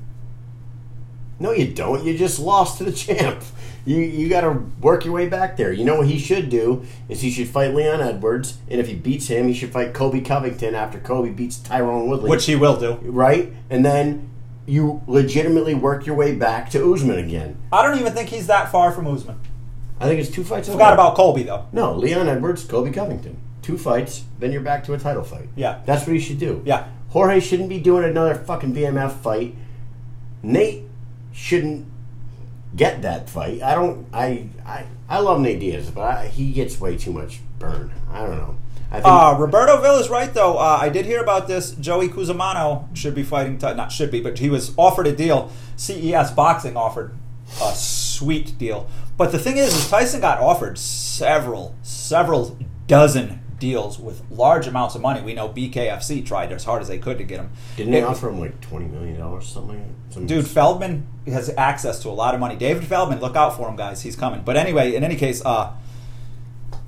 No, you don't. You just lost to the champ. You you got to work your way back there. You know what he should do is he should fight Leon Edwards, and if he beats him, he should fight Colby Covington after Colby beats Tyron Woodley, Which he will do. right? And then you legitimately work your way back to Usman again. I don't even think he's that far from Usman. I think it's two fights. Forgot away. about Colby, though. no Leon Edwards, Colby Covington, two fights, then you're back to a title fight. Yeah. that's what he should do. Yeah. Jorge shouldn't be doing another fucking BMF fight. Nate shouldn't get that fight. I don't. I I, I love Nate Diaz, but I, he gets way too much burn. I don't know. I think Uh, Roberto Villa is right, though. Uh, I did hear about this. Joey Cusimano should be fighting, Ty- not should be, but he was offered a deal. CES Boxing offered a sweet deal. But the thing is, is Tyson got offered several, several dozen deals with large amounts of money. We know BKFC tried as hard as they could to get him. didn't they offer him like twenty million dollars, something? Some- Dude, Feldman has access to a lot of money. David Feldman, look out for him, guys. He's coming. But anyway, in any case, uh,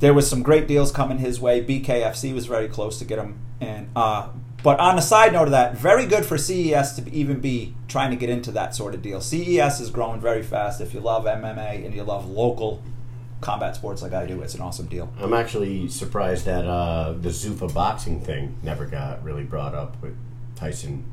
there was some great deals coming his way. BKFC was very close to get him. And uh, but on the side note of that, very good for CES to even be trying to get into that sort of deal. CES is growing very fast. If you love MMA and you love local combat sports like I do, it's an awesome deal. I'm actually surprised that uh, the Zuffa boxing thing never got really brought up with Tyson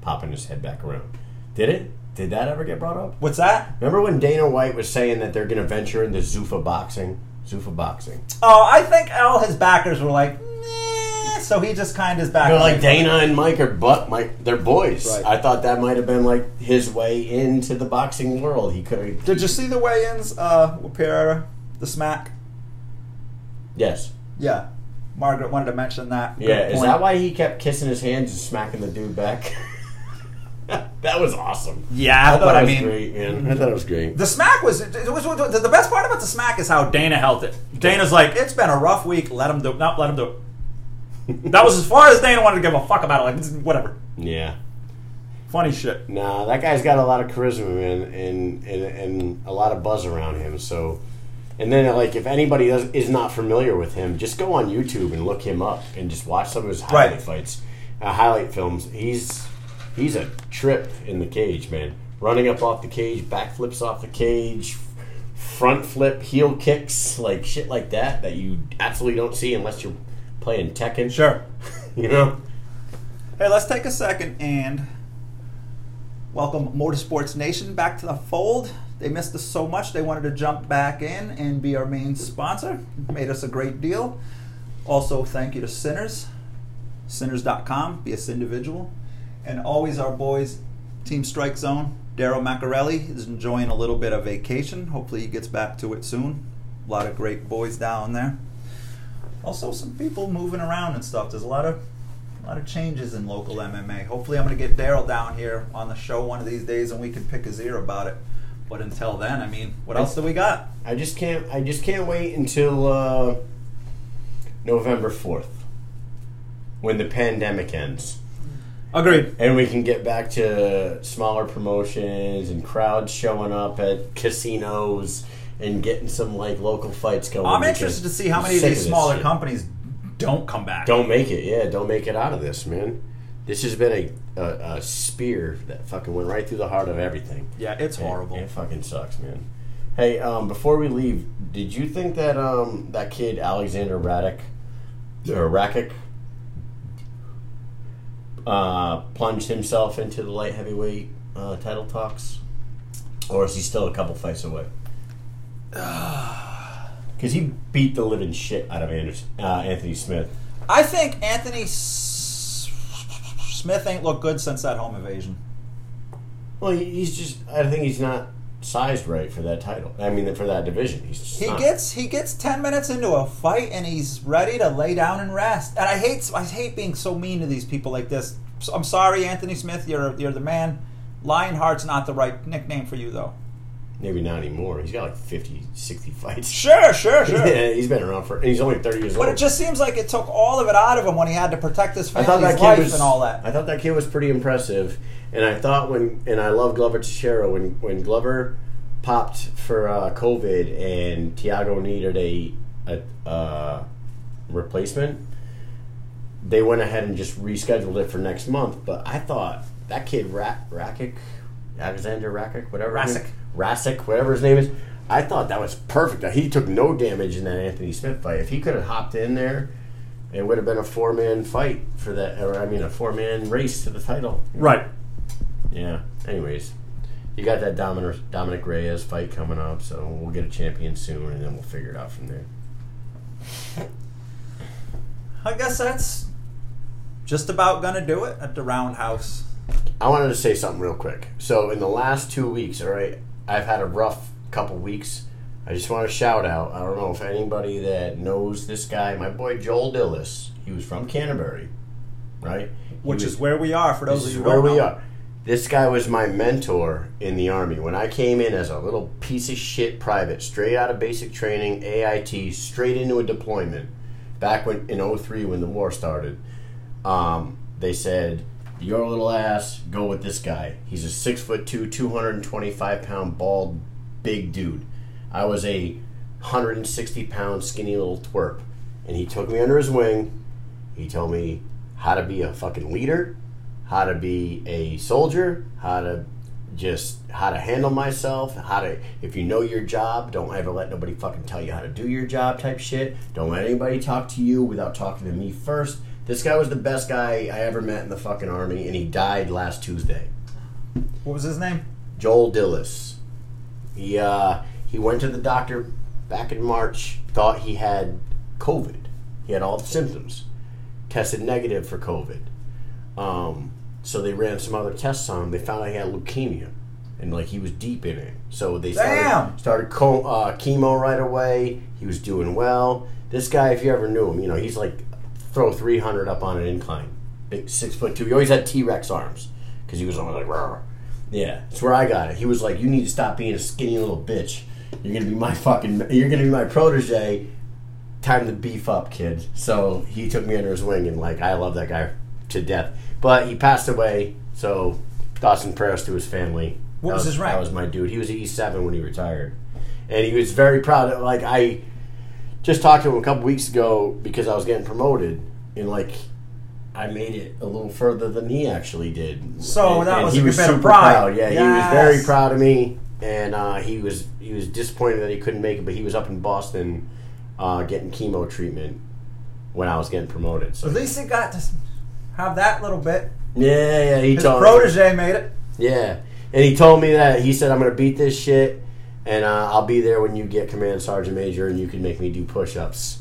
popping his head back around. Did it? Did that ever get brought up? What's that? Remember when Dana White was saying that they're going to venture into Zuffa boxing? Zuffa boxing. Oh, I think all his backers were like, nah, so he just kind of is back. They're away like. Dana and Mike are but Mike, they're boys. Right. I thought that might have been like his way into the boxing world. He could have. Did you see the weigh-ins uh, with Pereira, the smack? Yes. Yeah. Margaret wanted to mention that. Good Yeah. Is point. that why he kept kissing his hands and smacking the dude back? that was awesome. Yeah, I thought but it I was mean, great, man. I thought it was great. the smack was, it was, the best part about the smack is how Dana held it. Dana's like, it's been a rough week. Let him do. Not let him do. it." that was as far as Dana wanted to give a fuck about it. Like whatever. Yeah. Funny shit. Nah, that guy's got a lot of charisma, man, and, and and a lot of buzz around him. So, and then like if anybody does, is not familiar with him, just go on YouTube and look him up and just watch some of his highlight Right. fights, uh, highlight films. He's he's a trip in the cage, man. running up off the cage, backflips off the cage, front flip, heel kicks, like shit like that that you absolutely don't see unless you're playing Tekken. Sure. You know? Hey, let's take a second and welcome Motorsports Nation back to the fold. They missed us so much, they wanted to jump back in and be our main sponsor. Made us a great deal. Also, thank you to Sinners, sinners.com, be a individual. And always our boys, Team Strike Zone. Daryl Macarelli is enjoying a little bit of vacation. Hopefully, he gets back to it soon. A lot of great boys down there. Also, some people moving around and stuff. There's a lot of a lot of changes in local MMA. Hopefully, I'm going to get Daryl down here on the show one of these days, and we can pick his ear about it. But until then, I mean, what else do we got? I just can't I just can't wait until uh, November fourth. When the pandemic ends. Agreed. And we can get back to smaller promotions and crowds showing up at casinos and getting some like local fights going. I'm interested to see how I'm many of these this smaller shit. companies don't come back. don't make it. Yeah, don't make it out of this, man. This has been a, a, a spear that fucking went right through the heart of everything. Yeah, it's It- horrible. It, fucking sucks, man. Hey, um, before we leave, did you think that um, that kid Alexander Radic or Rakic uh, plunged himself into the light heavyweight uh, title talks, or is he still a couple fights away? Because he beat the living shit out of Anderson, uh, Anthony Smith. I think Anthony S- Smith ain't looked good since that home invasion. Well, he's just. I think he's not sized right for that title. I mean, for that division. He's just He not. gets he gets ten minutes into a fight and he's ready to lay down and rest. And I hate I hate being so mean to these people like this. I'm sorry, Anthony Smith. You're you're the man. Lionheart's not the right nickname for you though. Maybe not anymore. He's got like 50, 60 fights. Sure, sure, sure. yeah, he's been around for. And he's only thirty years But old. But it just seems like it took all of it out of him when he had to protect his I thought family's that kid life was and all that. I thought that kid was pretty impressive, and I thought when and I love Glover Teixeira when when Glover popped for uh, COVID and Thiago needed a a uh, replacement, they went ahead and just rescheduled it for next month. But I thought that kid Ra- Rakic, Alexander Rakic, whatever his Rasic, whatever his name is. I thought that was perfect. He took no damage in that Anthony Smith fight. If he could have hopped in there, it would have been a four man fight for that, or I mean, a four man race to the title. Right. Yeah. Anyways, you got that Dominick, Dominick Reyes fight coming up, so we'll get a champion soon, and then we'll figure it out from there. I guess that's just about gonna do it at the Roundhouse. I wanted to say something real quick. So, in the last two weeks, all right, I've had a rough couple weeks. I just want to shout out. I don't know if anybody that knows this guy, my boy Joel Dillis. He was from Canterbury, right? Which was- is where we are for those of you where who don't we know. are. This guy was my mentor in the army. When I came in as a little piece of shit private, straight out of basic training, AIT, straight into a deployment, back when in 03 when the war started, um, they said, Your little ass, go with this guy. He's a six foot two, 225 pound, bald, big dude. I was a 160 pound, skinny little twerp. And he took me under his wing. He told me how to be a fucking leader, how to be a soldier, how to just how to handle myself, how to if you know your job, don't ever let nobody fucking tell you how to do your job type shit. Don't let anybody talk to you without talking to me first. This guy was the best guy I ever met in the fucking army and he died last Tuesday. What was his name? Joel Dillis. He uh, he went to the doctor back in March. Thought he had COVID. He had all the symptoms. Tested negative for COVID. Um, so they ran some other tests on him. They found out he had leukemia, and like he was deep in it. So they started Damn. started co- uh, chemo right away. He was doing well. This guy, if you ever knew him, you know he's like throw three hundred up on an incline. Big six foot two. He always had T Rex arms because he was always like, Rawr. yeah. That's where I got it. He was like, you need to stop being a skinny little bitch. You're gonna be my fucking. You're gonna be my protege. Time to beef up, kid. So he took me under his wing, and like I love that guy to death. But he passed away. So thoughts and prayers to his family. What That was his rank? That was my dude. He was an E seven when he retired, and he was very proud. Of, like I just talked to him a couple weeks ago because I was getting promoted, and like I made it a little further than he actually did. So And- that and was he a was super pride. proud. Yeah, he was very proud of me, and uh, he was he was disappointed that he couldn't make it. But he was up in Boston uh, getting chemo treatment when I was getting promoted. So At least he got to have that little bit. yeah, yeah, he His told protege made it. Yeah, and he told me that he said I'm gonna beat this shit, and uh, I'll be there when you get command sergeant major, and you can make me do push-ups.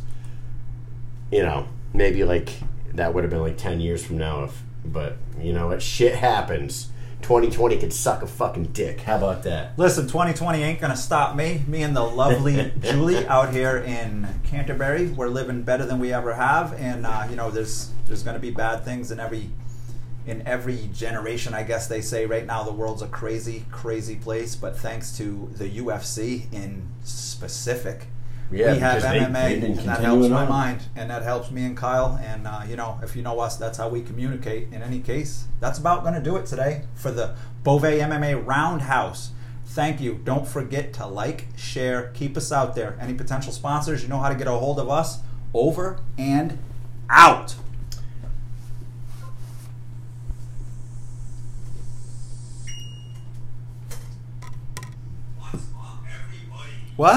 You know, maybe like that would have been like ten years from now, if but you know what, shit happens. 2020 could suck a fucking dick. How about that? Listen, 2020 ain't gonna stop me. Me and the lovely Julie out here in Canterbury, we're living better than we ever have, and uh, you know, there's there's gonna be bad things in every in every generation. I guess they say right now the world's a crazy, crazy place, but thanks to the UFC in specific. Yeah, we have they- MMA, they've and that helps my on. mind, and that helps me and Kyle. And uh, you know, if you know us, that's how we communicate. In any case, that's about going to do it today for the Bove MMA Roundhouse. Thank you. Don't forget to like, share, keep us out there. Any potential sponsors, you know how to get a hold of us. Over and out.